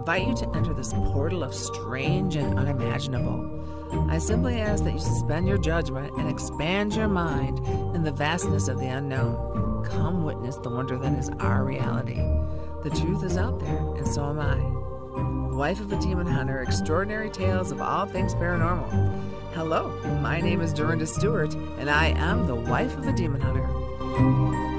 invite you to enter this portal of strange and unimaginable. I simply ask that you suspend your judgment and expand your mind in the vastness of the unknown. Come witness the wonder that is our reality. The truth is out there, and so am I. Wife of a Demon Hunter, extraordinary tales of all things paranormal. Hello, my name is Dorinda Stewart, and I am the wife of a demon hunter.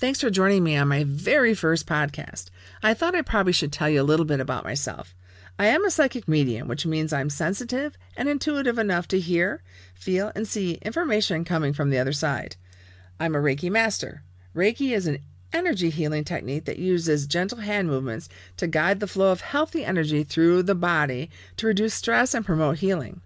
Thanks for joining me on my very first podcast. I thought I probably should tell you a little bit about myself. I am a psychic medium, which means I'm sensitive and intuitive enough to hear, feel, and see information coming from the other side. I'm a Reiki master. Reiki is an energy healing technique that uses gentle hand movements to guide the flow of healthy energy through the body to reduce stress and promote healing.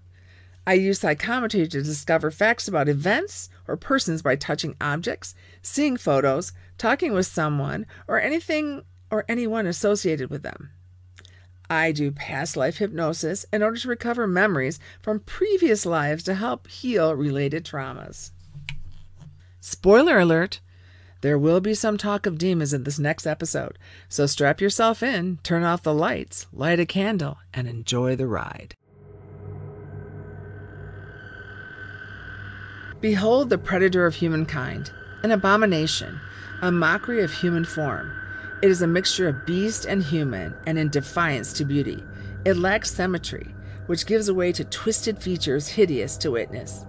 I use psychometry to discover facts about events or persons by touching objects, seeing photos, talking with someone, or anything or anyone associated with them. I do past life hypnosis in order to recover memories from previous lives to help heal related traumas. Spoiler alert! There will be some talk of demons in this next episode, so strap yourself in, turn off the lights, light a candle, and enjoy the ride. Behold the predator of humankind, an abomination, a mockery of human form. It is a mixture of beast and human, and in defiance to beauty. It lacks symmetry, which gives way to twisted features hideous to witness.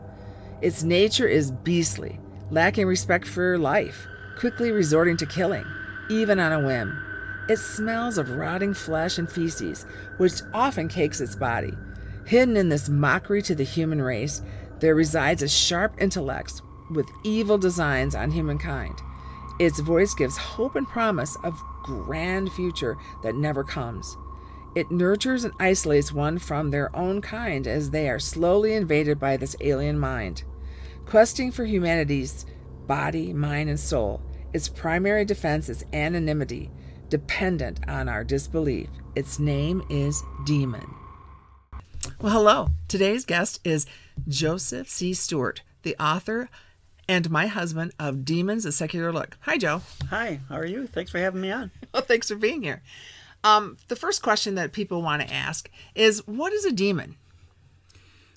Its nature is beastly, lacking respect for life, quickly resorting to killing, even on a whim. It smells of rotting flesh and feces, which often cakes its body. Hidden in this mockery to the human race, there resides a sharp intellect with evil designs on humankind. Its voice gives hope and promise of grand future that never comes. It nurtures and isolates one from their own kind as they are slowly invaded by this alien mind. Questing for humanity's body, mind, and soul, its primary defense is anonymity, dependent on our disbelief. Its name is Demon. Well, hello. Today's guest is Joseph C. Stewart, the author and my husband of Demons: A Secular Look. Hi, Joe. Hi, how are you? Thanks for having me on. Well, thanks for being here. Um, the first question that people want to ask is what is a demon?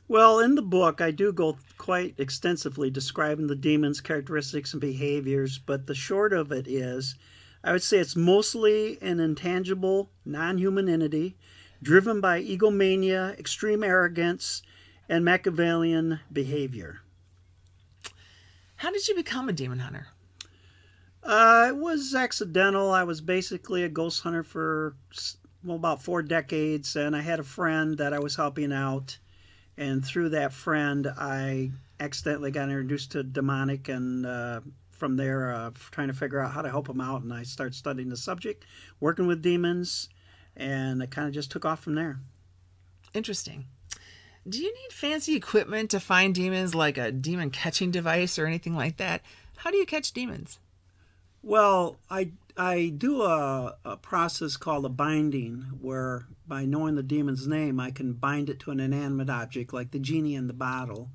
Well, in the book, I do go quite extensively describing the demon's characteristics and behaviors, but the short of it is I would say it's mostly an intangible, non human entity driven by egomania, extreme arrogance, and Machiavellian behavior. How did you become a demon hunter? Uh, it was accidental. I was basically a ghost hunter for well about four decades, and I had a friend that I was helping out, and through that friend, I accidentally got introduced to demonic, and uh, from there, uh, trying to figure out how to help him out, and I started studying the subject, working with demons, and it kind of just took off from there. Interesting. Do you need fancy equipment to find demons like a demon catching device or anything like that? How do you catch demons? Well, I I do a, a process called a binding, where by knowing the demon's name, I can bind it to an inanimate object, like the genie in the bottle.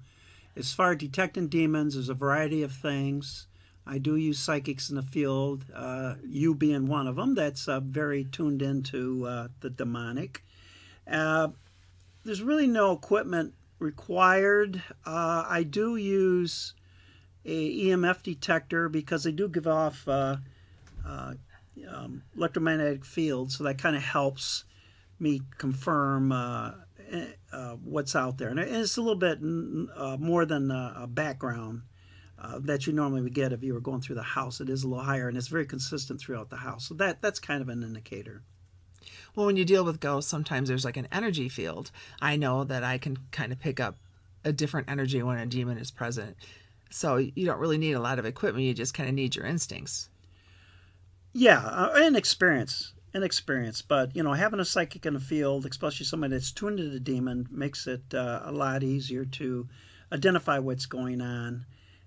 As far as detecting demons, there's a variety of things. I do use psychics in the field, uh, you being one of them, that's uh, very tuned into uh, the demonic. There's really no equipment required. Uh, I do use a EMF detector because they do give off uh, uh, um, electromagnetic fields, so that kind of helps me confirm uh, eh, uh, what's out there. And it's a little bit uh, more than a background. that you normally would get if you were going through the house, it is a little higher, and it's very consistent throughout the house. So that that's kind of an indicator. Well, when you deal with ghosts, sometimes there's like an energy field. I know that I can kind of pick up a different energy when a demon is present. So you don't really need a lot of equipment. You just kind of need your instincts. Yeah, uh, and experience, and experience. But you know, having a psychic in the field, especially somebody that's tuned to the demon, makes it uh, a lot easier to identify what's going on,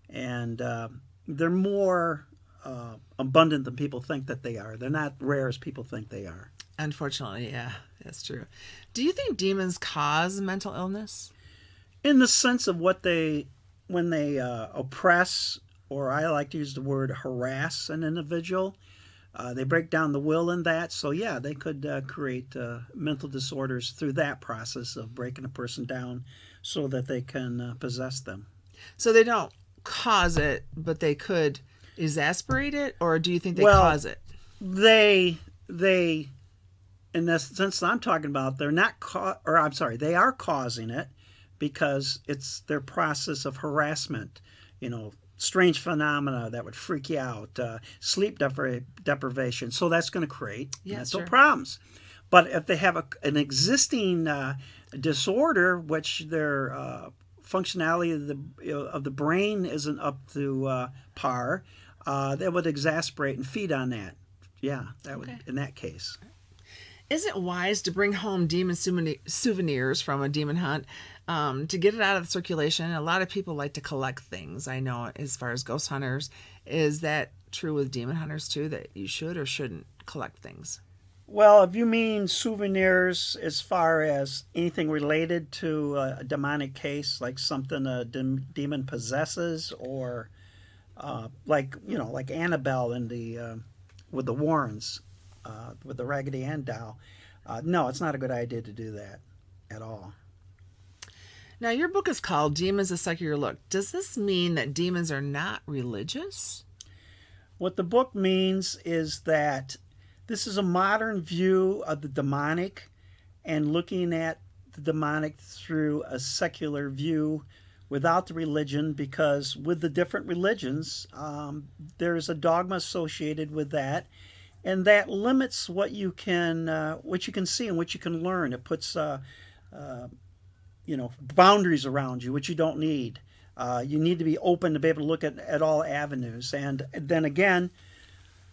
and uh, they're more uh, abundant than people think that they are. They're not rare as people think they are. Unfortunately, yeah, that's true. Do you think demons cause mental illness? in the sense of what they when they uh, oppress or i like to use the word harass an individual uh, they break down the will in that so yeah they could uh, create uh, mental disorders through that process of breaking a person down so that they can uh, possess them So they don't cause it, but they could exasperate it, or do you think they Well- cause it? they they in the sense that I'm talking about, they're not ca- or I'm sorry, they are causing it because it's their process of harassment. You know, strange phenomena that would freak you out, uh, sleep depri- deprivation. So that's going to create Yeah, mental sure. problems. But if they have a, an existing uh, disorder, which their uh, functionality of the of the brain isn't up to uh, par, uh, that would exasperate and feed on that. Yeah, that would Okay. in that case. Is it wise to bring home demon souvenirs from a demon hunt um, to get it out of circulation? A lot of people like to collect things. I know, as far as ghost hunters, is that true with demon hunters too? That you should or shouldn't collect things? Well, if you mean souvenirs as far as anything related to a demonic case, like something a dem- demon possesses, or uh, like you know, like Annabelle in the uh, with the Warrens, uh, with the Raggedy Ann doll, uh, no, it's not a good idea to do that at all. Now, your book is called Demons: A Secular Look. Does this mean that demons are not religious? What the book means is that this is a modern view of the demonic and looking at the demonic through a secular view without the religion because with the different religions um, there's a dogma associated with that and that limits what you can uh, what you can see and what you can learn. It puts uh, uh, you know boundaries around you which you don't need. Uh, you need to be open to be able to look at, at all avenues. And then again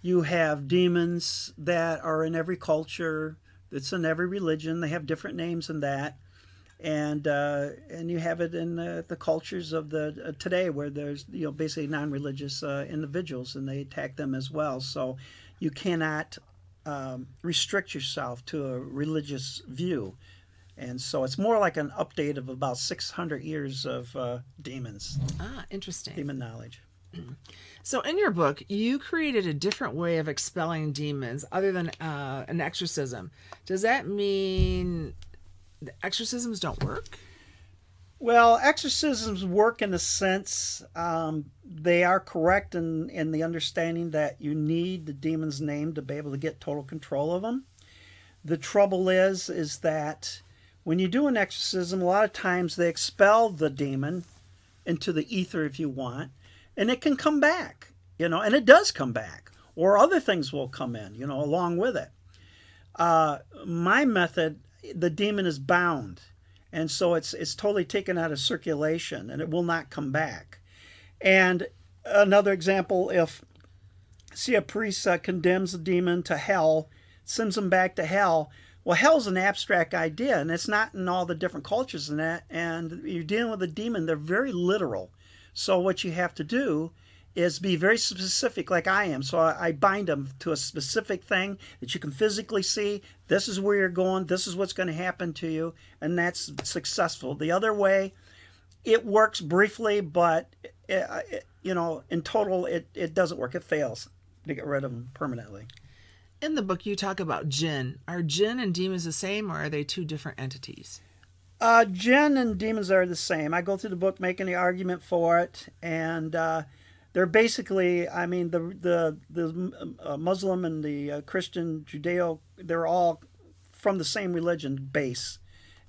you have demons that are in every culture it's in every religion. They have different names in that and uh, and you have it in the, the cultures of the uh, today where there's you know basically non-religious uh, individuals and they attack them as well so you cannot um, restrict yourself to a religious view and so it's more like an update of about 600 years of uh, demons Ah, interesting. demon knowledge So, in your book, you created a different way of expelling demons other than uh, an exorcism. Does that mean exorcisms don't work? Well, exorcisms work in a sense. Um, they are correct in, in the understanding that you need the demon's name to be able to get total control of them. The trouble is, is that when you do an exorcism, a lot of times they expel the demon into the ether, if you want, and it can come back, you know, and it does come back, or other things will come in, you know, along with it. Uh, my method, the demon is bound. And so it's it's totally taken out of circulation and it will not come back. And another example if see a priest uh, condemns a demon to hell sends him back to hell. Well hell's an abstract idea and it's not in all the different cultures and that and you're dealing with a demon they're very literal. So what you have to do is be very specific like I am. So I, I bind them to a specific thing that you can physically see. This is where you're going. This is what's going to happen to you. And that's successful. The other way, it works briefly, but, it, it, you know, in total, it, it doesn't work. It fails to get rid of them permanently. In the book, you talk about jinn. Are jinn and demons the same, or are they two different entities? Uh, jinn and demons are the same. I go through the book making the argument for it, and uh, they're basically, I mean, the the the uh, Muslim and the uh, Christian, Judeo, they're all from the same religion base,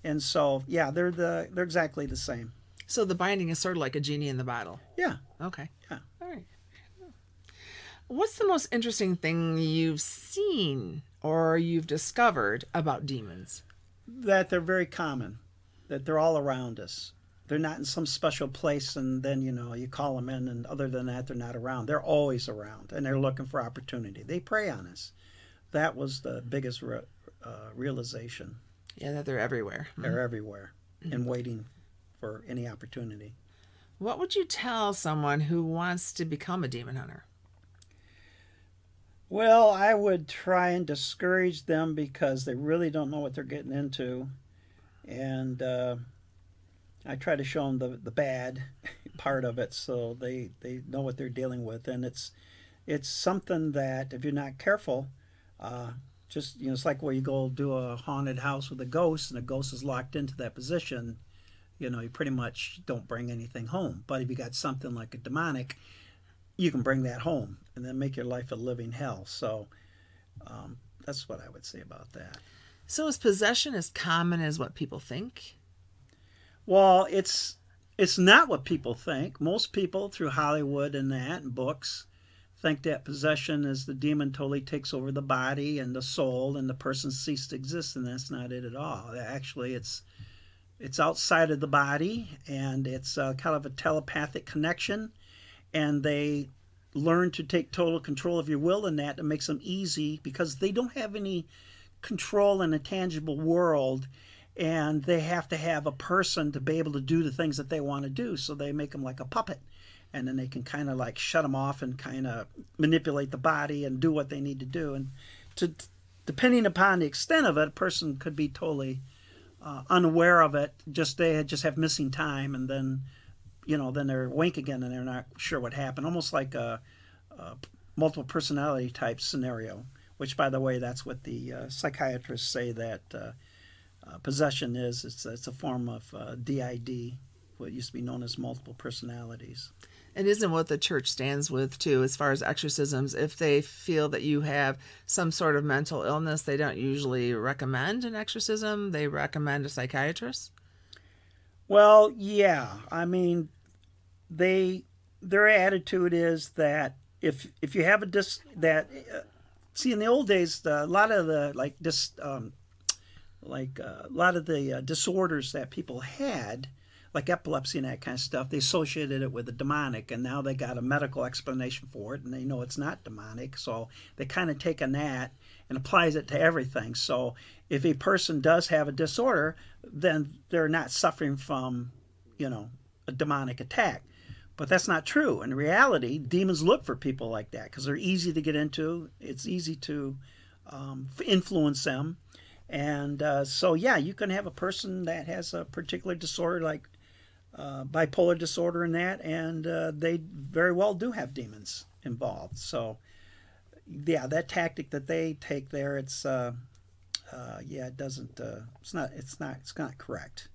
and so yeah, they're the they're exactly the same. So the binding is sort of like a genie in the bottle. Yeah. Okay. Yeah. All right. What's the most interesting thing you've seen or you've discovered about demons? that they're very common, that they're all around us. They're not in some special place, and then you know you call them in, and other than that, they're not around. They're always around, and they're looking for opportunity. They prey on us. That was the biggest re- uh, realization. Yeah, that they're everywhere. They're everywhere and waiting for any opportunity. What would you tell someone who wants to become a demon hunter? Well, I would try and discourage them because they really don't know what they're getting into, and uh, I try to show them the the bad part of it, so they they know what they're dealing with, and it's it's something that if you're not careful, uh, just you know, it's like where you go do a haunted house with a ghost, and the ghost is locked into that position. You know, you pretty much don't bring anything home. But if you got something like a demonic, you can bring that home and then make your life a living hell. So um, that's what I would say about that. So is possession as common as what people think? Well, it's it's not what people think. Most people through Hollywood and that and books think that possession is the demon totally takes over the body and the soul and the person ceases to exist and that's not it at all. Actually, it's it's outside of the body and it's kind of a telepathic connection and they learn to take total control of your will and that it makes them easy because they don't have any control in a tangible world and they have to have a person to be able to do the things that they want to do. So they make them like a puppet and then they can kind of like shut them off and kind of manipulate the body and do what they need to do. And to depending upon the extent of it a person could be totally uh, unaware of it just they just have missing time and then you know then they're awake again and they're not sure what happened. Almost like a, a multiple personality type scenario which by the way that's what the uh, psychiatrists say that uh, uh, possession is it's, it's a form of uh, did what used to be known as multiple personalities. It isn't what the church stands with too as far as exorcisms if they feel that you have some sort of mental illness they don't usually recommend an exorcism they recommend a psychiatrist? Well yeah i mean they their attitude is that if if you have a dis that uh, see in the old days the, a lot of the like dis um, like uh, a lot of the uh, disorders that people had like epilepsy and that kind of stuff, they associated it with the demonic, and now they got a medical explanation for it, and they know it's not demonic. So they kind of take on that and applies it to everything. So if a person does have a disorder, then they're not suffering from, you know, a demonic attack. But that's not true. In reality, demons look for people like that because they're easy to get into. It's easy to um, influence them. And uh, so, yeah, you can have a person that has a particular disorder like uh, bipolar disorder and that, and uh, they very well do have demons involved. So, yeah, that tactic that they take there, it's uh, uh yeah, it doesn't, uh, it's not, it's not, it's not correct.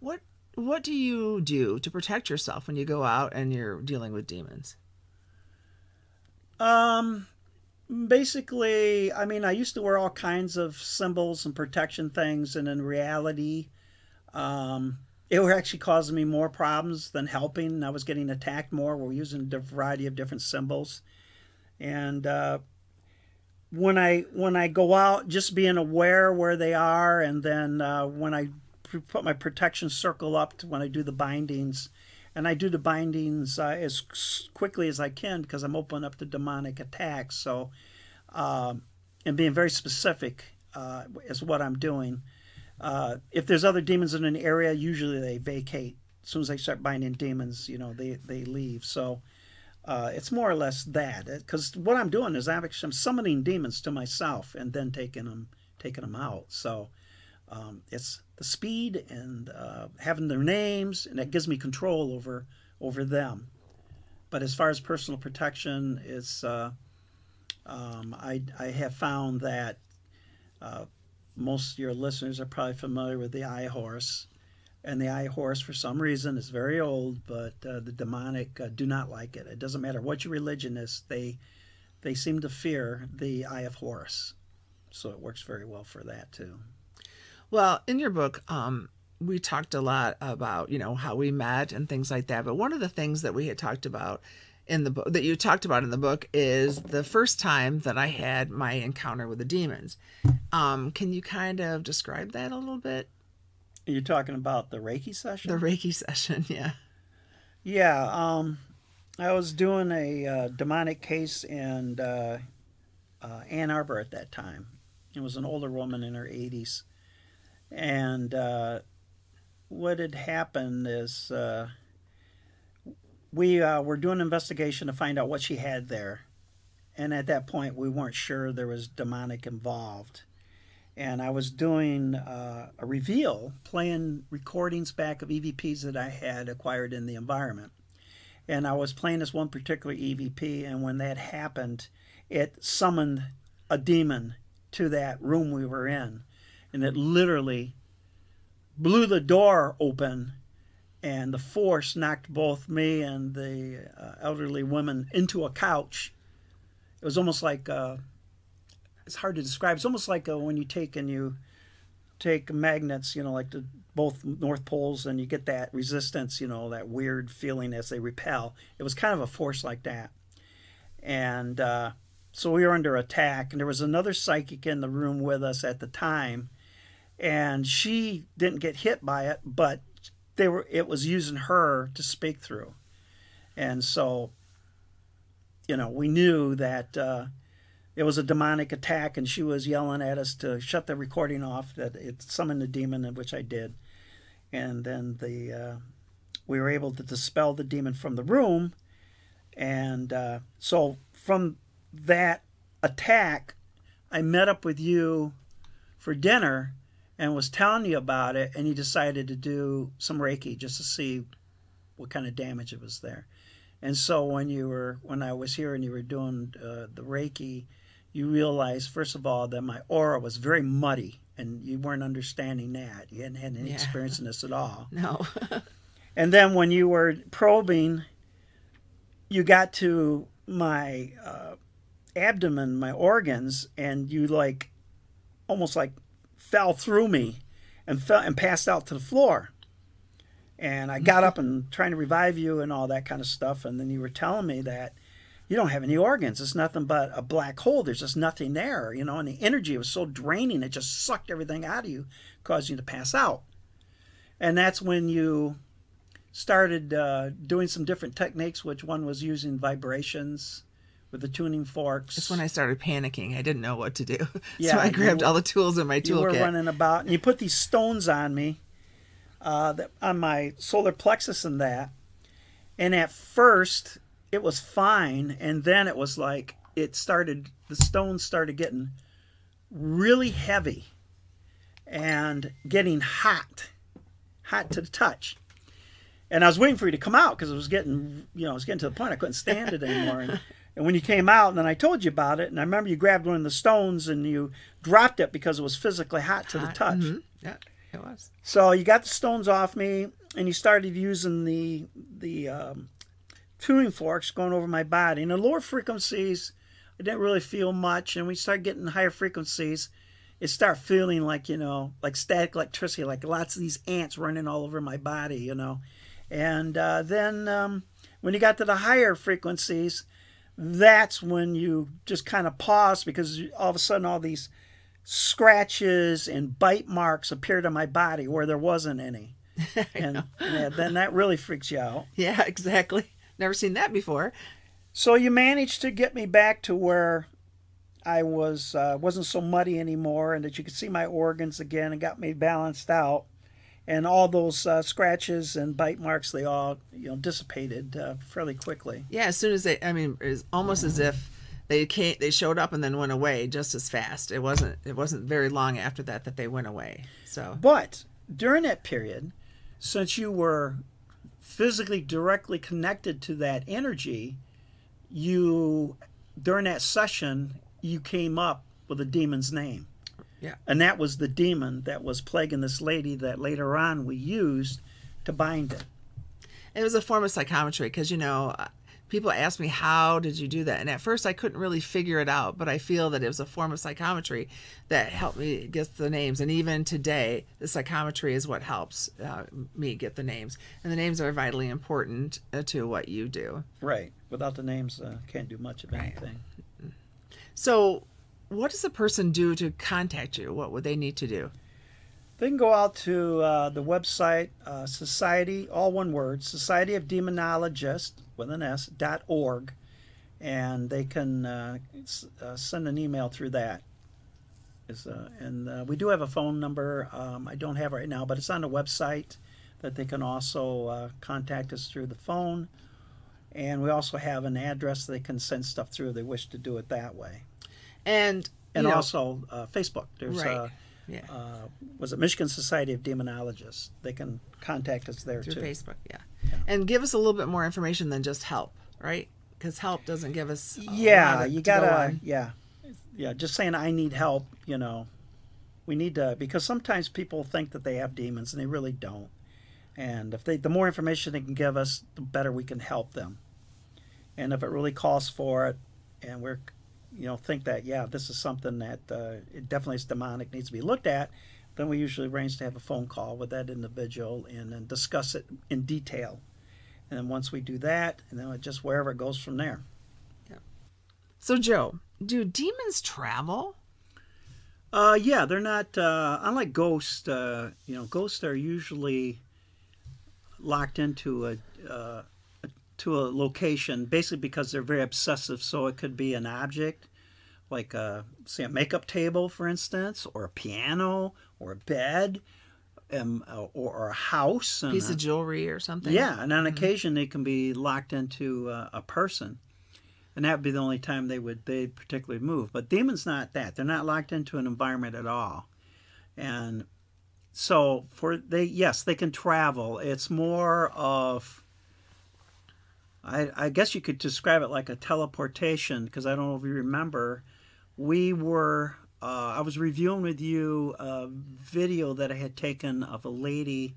What what do you do to protect yourself when you go out and you're dealing with demons? Um, basically, I mean, I used to wear all kinds of symbols and protection things, and in reality, um, it were actually causing me more problems than helping. I was getting attacked more. We're using a variety of different symbols, and uh, when I when I go out, just being aware where they are, and then uh, when I put my protection circle up to when I do the bindings, and I do the bindings uh, as quickly as I can because I'm opening up to demonic attacks. So, um, and being very specific uh, is what I'm doing. Uh, if there's other demons in an area, usually they vacate. As soon as they start binding demons, you know, they, they leave. So uh, it's more or less that. Because what I'm doing is I'm, I'm summoning demons to myself and then taking them taking them out. So um, it's the speed and uh, having their names, and that gives me control over over them. But as far as personal protection, it's uh, um, I I have found that uh, most of your listeners are probably familiar with the eye horse. And the eye horse, for some reason, is very old, but uh, the demonic uh, do not like it. It doesn't matter what your religion is; they they seem to fear the eye of Horus. So it works very well for that too. Well, in your book, um, we talked a lot about you know how we met and things like that. But one of the things that we had talked about in the book that you talked about in the book is the first time that I had my encounter with the demons. Um, can you kind of describe that a little bit? Are you talking about the Reiki session? The Reiki session, yeah. Yeah, um, I was doing a uh, demonic case in uh, uh, Ann Arbor at that time. It was an older woman in her 80s. And uh, what had happened is uh, we uh, were doing an investigation to find out what she had there. And at that point, we weren't sure there was demonic involved. and I was doing uh, a reveal, playing recordings back of EVPs that I had acquired in the environment. And I was playing this one particular EVP, and when that happened, it summoned a demon to that room we were in. And it literally blew the door open, and the force knocked both me and the uh, elderly woman into a couch. It was almost like uh, it's hard to describe. It's almost like uh, when you take and you take magnets, you know, like the both north poles, and you get that resistance, you know, that weird feeling as they repel. It was kind of a force like that, and uh, so we were under attack. And there was another psychic in the room with us at the time, and she didn't get hit by it, but they were. It was using her to speak through, and so, you know, we knew that. Uh, it was a demonic attack, and she was yelling at us to shut the recording off. That it summoned the demon, which I did, and then the uh, we were able to dispel the demon from the room, and uh, so from that attack, I met up with you for dinner and was telling you about it, and you decided to do some Reiki just to see what kind of damage it was there. And so when you were when I was here and you were doing uh, the Reiki, you realized, first of all, that my aura was very muddy and you weren't understanding that. You hadn't had any yeah. experience in this at all. No. and then when you were probing, you got to my uh, abdomen, my organs, and you like almost like fell through me and fell and passed out to the floor. And I got up and trying to revive you and all that kind of stuff. And then you were telling me that you don't have any organs. It's nothing but a black hole. There's just nothing there, you know. And the energy was so draining, it just sucked everything out of you, caused you to pass out. And that's when you started uh, doing some different techniques, which one was using vibrations with the tuning forks. That's when I started panicking. I didn't know what to do. Yeah, so I grabbed all the tools in my toolkit. You were running about, and you put these stones on me, uh, that, on my solar plexus and that. And at first, it was fine and then it was like it started the stones started getting really heavy and getting hot hot to the touch and i was waiting for you to come out because it was getting you know it was getting to the point i couldn't stand it anymore and, and when you came out and then i told you about it and i remember you grabbed one of the stones and you dropped it because it was physically hot to hot. the touch mm-hmm. yeah it was so you got the stones off me and you started using the the um, tuning forks going over my body. And the lower frequencies, I didn't really feel much. And we start getting higher frequencies, it start feeling like, you know, like static electricity, like lots of these ants running all over my body, you know. And uh, then um, when you got to the higher frequencies, that's when you just kind of pause because all of a sudden all these scratches and bite marks appeared on my body where there wasn't any. and yeah, then that really freaks you out. Yeah, exactly. Never seen that before. So you managed to get me back to where I was uh, wasn't so muddy anymore, and that you could see my organs again, and got me balanced out. And all those uh, scratches and bite marks, they all you know dissipated uh, fairly quickly. Yeah, as soon as they, I mean, it's almost as if they came, they showed up and then went away just as fast. It wasn't, it wasn't very long after that that they went away. So, but during that period, since you were physically directly connected to that energy, you during that session you came up with a demon's name. Yeah. And that was the demon that was plaguing this lady that later on we used to bind it. It was a form of psychometry because you know people ask me how did you do that and at first i couldn't really figure it out but i feel that it was a form of psychometry that helped me get the names and even today the psychometry is what helps uh, me get the names and the names are vitally important uh, to what you do right without the names uh, can't do much of anything right. so what does a person do to contact you what would they need to do they can go out to uh, the website uh, society all one word society of demonologists with an S dot org, and they can uh, uh, send an email through that. Uh, and uh, we do have a phone number. Um, I don't have it right now, but it's on the website that they can also contact us through the phone. And we also have an address they can send stuff through if they wish to do it that way. And and know, also uh, Facebook. There's right. Yeah. uh, was it Michigan Society of Demonologists? They can contact us there Through too. Facebook, yeah. And give us a little bit more information than just help, right? Because help doesn't give us. a Yeah, you gotta. on. Yeah, yeah. Just saying, I need help. You know, we need to because sometimes people think that they have demons and they really don't. And if they, the more information they can give us, the better we can help them. And if it really calls for it, and we're, you know, think that yeah, this is something that uh, it definitely is demonic, needs to be looked at, then we usually arrange to have a phone call with that individual and then discuss it in detail. And then once we do that, and then it just wherever it goes from there. yeah So, Joe, do demons travel? Uh, yeah, they're not. Uh, unlike ghosts, uh, you know, ghosts are usually locked into a, uh, to a location, basically because they're very obsessive. So it could be an object, like a say a makeup table, for instance, or a piano, or a bed, um, or, or a house, and Piece a- of jewelry or something? yeah, and on occasion they can be locked into uh, a person, and that would be the only time they would they particularly move. But demons not that; they're not locked into an environment at all, and so for they yes they can travel. It's more of I, I guess you could describe it like a teleportation because I don't know if you remember, we were uh, I was reviewing with you a video that I had taken of a lady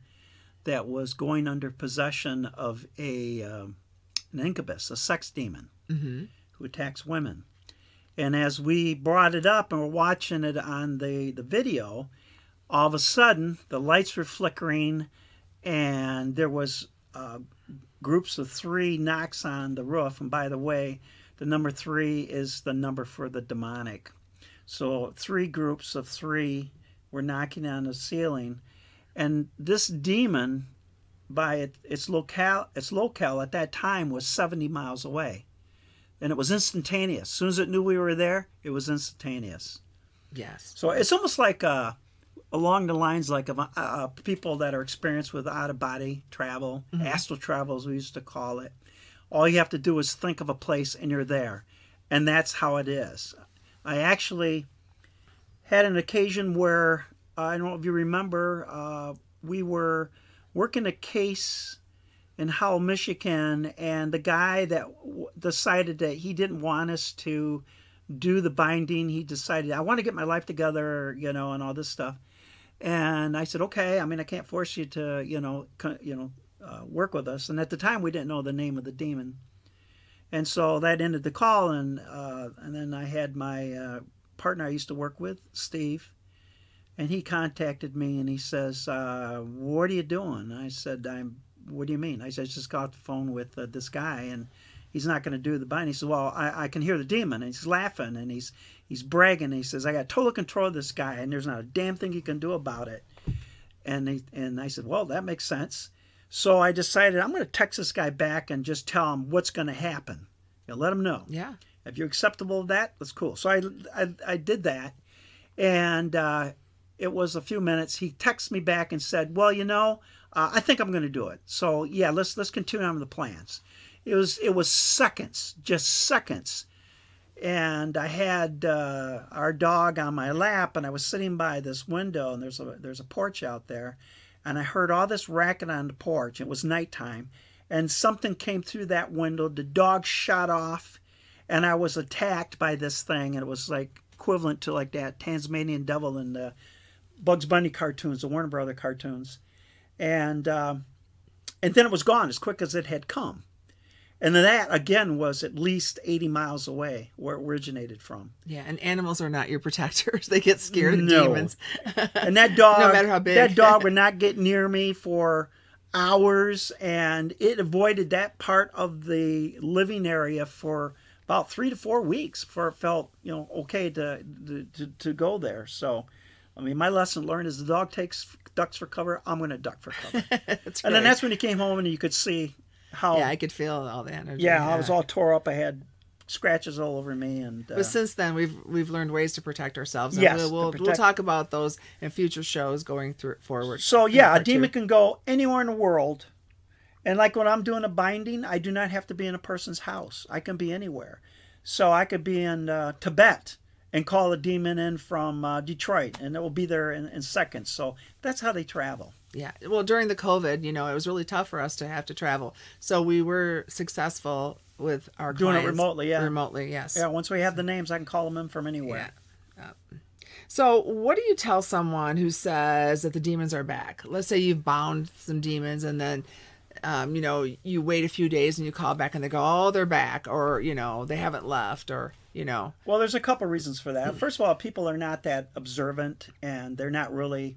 that was going under possession of a um, an incubus, a sex demon Mm-hmm. who attacks women. And as we brought it up and we're watching it on the, the video, all of a sudden the lights were flickering and there was uh, groups of three knocks on the roof. And by the way, the number three is the number for the demonic. So three groups of three were knocking on the ceiling. And this demon, by its locale, its locale at that time was 70 miles away and it was instantaneous. As soon as it knew we were there, it was instantaneous. Yes. So it's almost like uh, along the lines like of uh, uh, people that are experienced with out of body travel, astral travel as we used to call it. All you have to do is think of a place and you're there, and that's how it is. I actually had an occasion where I don't know if you remember, uh, we were working a case in Howell, Michigan, and the guy that w- decided that he didn't want us to do the binding, he decided, I want to get my life together, you know, and all this stuff. And I said, okay. I mean, I can't force you to, you know, you know, uh, work with us. And at the time, we didn't know the name of the demon. And so that ended the call. And uh, and then I had my uh, partner I used to work with, Steve, and he contacted me and he says, uh, "What are you doing?" I said, "I'm." What do you mean? I said, "I just got off the phone with uh, this guy and." He's not going to do the binding. He says, "Well, I, I can hear the demon." And he's laughing and he's he's bragging. And he says, "I got total control of this guy, and there's not a damn thing he can do about it." And he, and I said, "Well, that makes sense." So I decided I'm going to text this guy back and just tell him what's going to happen. You know, let him know. Yeah. If you're acceptable of that, that's cool. So I, I, I did that, and uh, it was a few minutes. He texted me back and said, "Well, you know, uh, I think I'm going to do it. So yeah, let's let's continue on with the plans." It was it was seconds, just seconds, and I had uh, our dog on my lap, and I was sitting by this window, and there's a there's a porch out there, and I heard all this racket on the porch. It was nighttime, and something came through that window. The dog shot off, and I was attacked by this thing, and it was like equivalent to like that Tasmanian devil in the Bugs Bunny cartoons, the Warner Brother cartoons, and um, and then it was gone as quick as it had come. And that again was at least 80 miles away where it originated from. Yeah. And animals are not your protectors. They get scared of No. demons. And that dog, matter how big. that dog would not get near me for hours, and it avoided that part of the living area for about three to four weeks before it felt, you know, okay to to, to, go there. So, I mean, my lesson learned is the dog takes ducks for cover. I'm going to duck for cover. and then that's when he came home and you could see how. yeah, I could feel all the energy. yeah, I was all tore up. I had scratches all over me, and uh, But since then, we've we've learned ways to protect ourselves. And Yes, we'll we'll, we'll talk about those in future shows going through forward. So yeah, a part two. demon can go anywhere in the world. And like when I'm doing a binding, I do not have to be in a person's house. I can be anywhere. So I could be in uh, Tibet and call a demon in from uh, Detroit, and it will be there in, in seconds. So that's how they travel. Yeah. Well, during the COVID, you know, it was really tough for us to have to travel. So we were successful with our Doing it remotely, yeah. Remotely, yes. Yeah, once we have the names, I can call them in from anywhere. Yeah. So, what do you tell someone who says that the demons are back? Let's say you've bound some demons and then, um, you know, you wait a few days and you call back and they go, oh, they're back, or, you know, they haven't left, or, you know. Well, there's a couple reasons for that. First of all, people are not that observant and they're not really,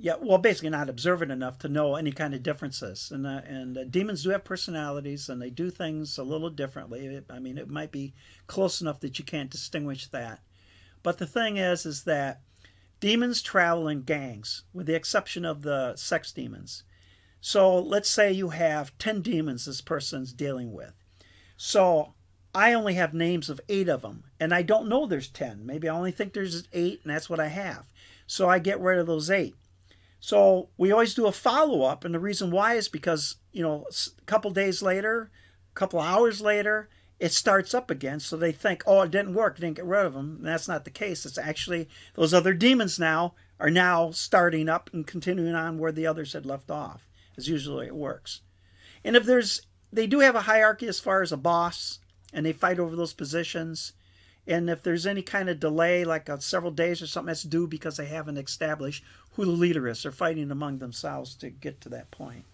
yeah, well, basically not observant enough to know any kind of differences. And uh, and uh, demons do have personalities and they do things a little differently. I mean, it might be close enough that you can't distinguish that. But the thing is, is that demons travel in gangs, with the exception of the sex demons. So let's say you have 10 demons this person's dealing with. So I only have names of eight of them, and I don't know there's 10. Maybe I only think there's eight, and that's what I have. So I get rid of those eight. So we always do a follow up, and the reason why is because, you know, a couple days later, a couple hours later, it starts up again. So they think, oh, it didn't work, didn't get rid of them. And that's not the case. It's actually those other demons now are now starting up and continuing on where the others had left off, as usually it works. And if there's, they do have a hierarchy as far as a boss, and they fight over those positions. And if there's any kind of delay, like uh, several days or something, that's due because they haven't established who the leader is. They're fighting among themselves to get to that point.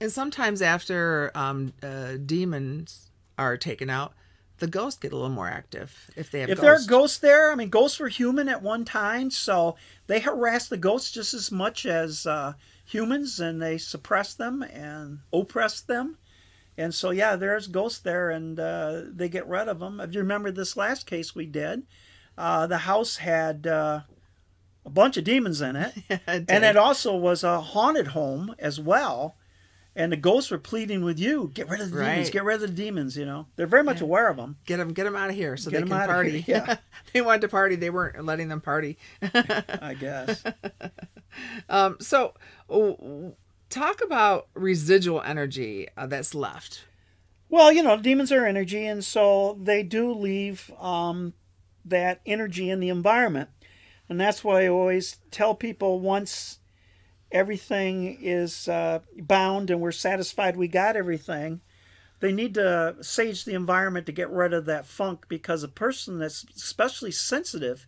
And sometimes after um, uh, demons are taken out, the ghosts get a little more active if they have If ghosts. there are ghosts there, I mean, ghosts were human at one time, so they harass the ghosts just as much as uh, humans, and they suppress them and oppress them. And so, yeah, there's ghosts there, and uh, they get rid of them. If you remember this last case we did, uh, the house had uh, a bunch of demons in it, It and it also was a haunted home as well. And the ghosts were pleading with you, get rid of the demons, get rid of the demons. You know, they're very much aware of them. get them, get them out of here so Get they can party. here, yeah. they wanted to party. They weren't letting them party. I guess. Um, so, talk about residual energy uh, that's left. Well, you know, demons are energy, and so they do leave um, that energy in the environment. And that's why I always tell people once everything is uh, bound and we're satisfied we got everything, they need to sage the environment to get rid of that funk because a person that's especially sensitive,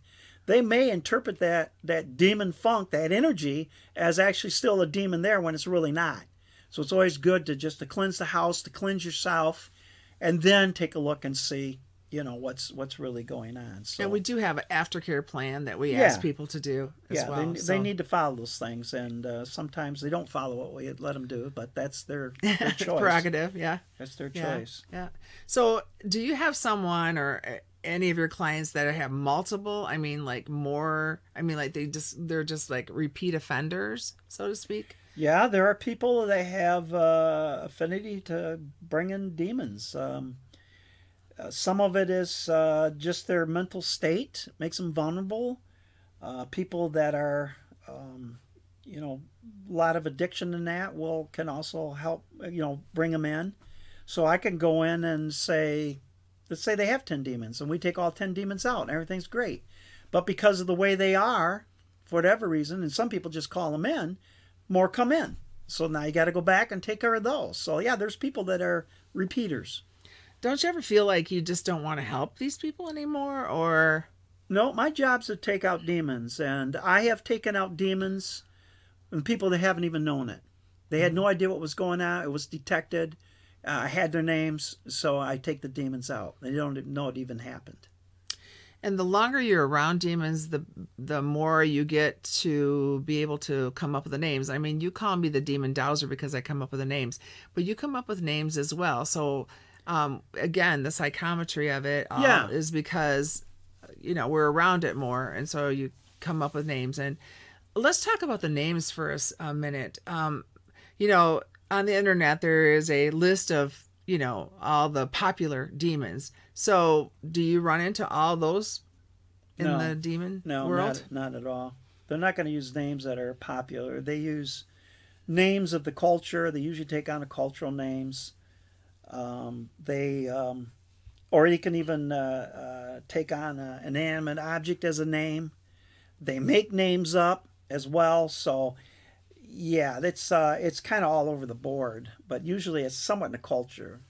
they may interpret that, that demon funk, that energy, as actually still a demon there when it's really not. So it's always good to just to cleanse the house, to cleanse yourself, and then take a look and see, you know, what's what's really going on. So And we do have an aftercare plan that we Yeah. ask people to do as yeah, well. they, so- they need to follow those things, and uh, sometimes they don't follow what we let them do, but that's their, their choice. prerogative. Yeah. That's their Yeah. choice. Yeah. So, do you have someone or uh, any of your clients that have multiple? I mean, like more. I mean, like they just they're just like repeat offenders, so to speak. Yeah, there are people that have uh, affinity to bring in demons. Um, uh, some of it is uh, just their mental state makes them vulnerable. Uh, people that are, um, you know, a lot of addiction in that will can also help. You know, bring them in. So I can go in and say, let's say they have ten demons, and we take all ten demons out, and everything's great. But because of the way they are, for whatever reason, and some people just call them in, more come in. So now you got to go back and take care of those. So yeah, there's people that are repeaters. Don't you ever feel like you just don't want to help these people anymore, or No, my job's to take out demons, and I have taken out demons and people that haven't even known it. They had no mm-hmm. idea what was going on. It was detected. Uh, I had their names, so I take the demons out. They don't know it even happened. and the longer you're around demons, the the more you get to be able to come up with the names. I mean, you call me the demon dowser because I come up with the names, but you come up with names as well. So, um, again, the psychometry of it uh, Yeah. is because you know we're around it more, and so you come up with names. And let's talk about the names for a minute. Um, you know, on the internet there is a list of you know all the popular demons. So, do you run into all those in No. the demon No, world? not, not at all. They're not going to use names that are popular. They use names of the culture. They usually take on the cultural names. Um, they um, or you can even uh, uh, take on a, an animate object as a name. They make names up as well, so yeah, that's uh, it's kind of all over the board. But usually, it's somewhat in the culture,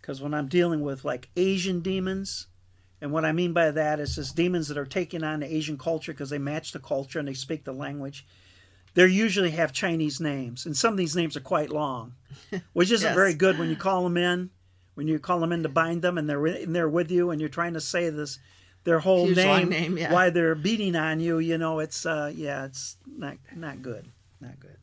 because when I'm dealing with like Asian demons, and what I mean by that is just demons that are taking on the Asian culture because they match the culture and they speak the language. They usually have Chinese names, and some of these names are quite long, which isn't Yes. very good when you call them in. When you call them in to bind them, and they're in there with you, and you're trying to say this, their whole Huge, name, name, yeah. why they're beating on you. You know, it's uh, yeah, it's not not good, not good.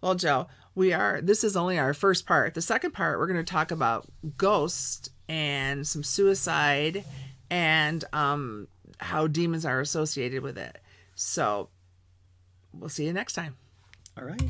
Well, Joe, we are. This is only our first part. The second part, we're going to talk about ghosts and some suicide, and um, how demons are associated with it. So, we'll see you next time. All right.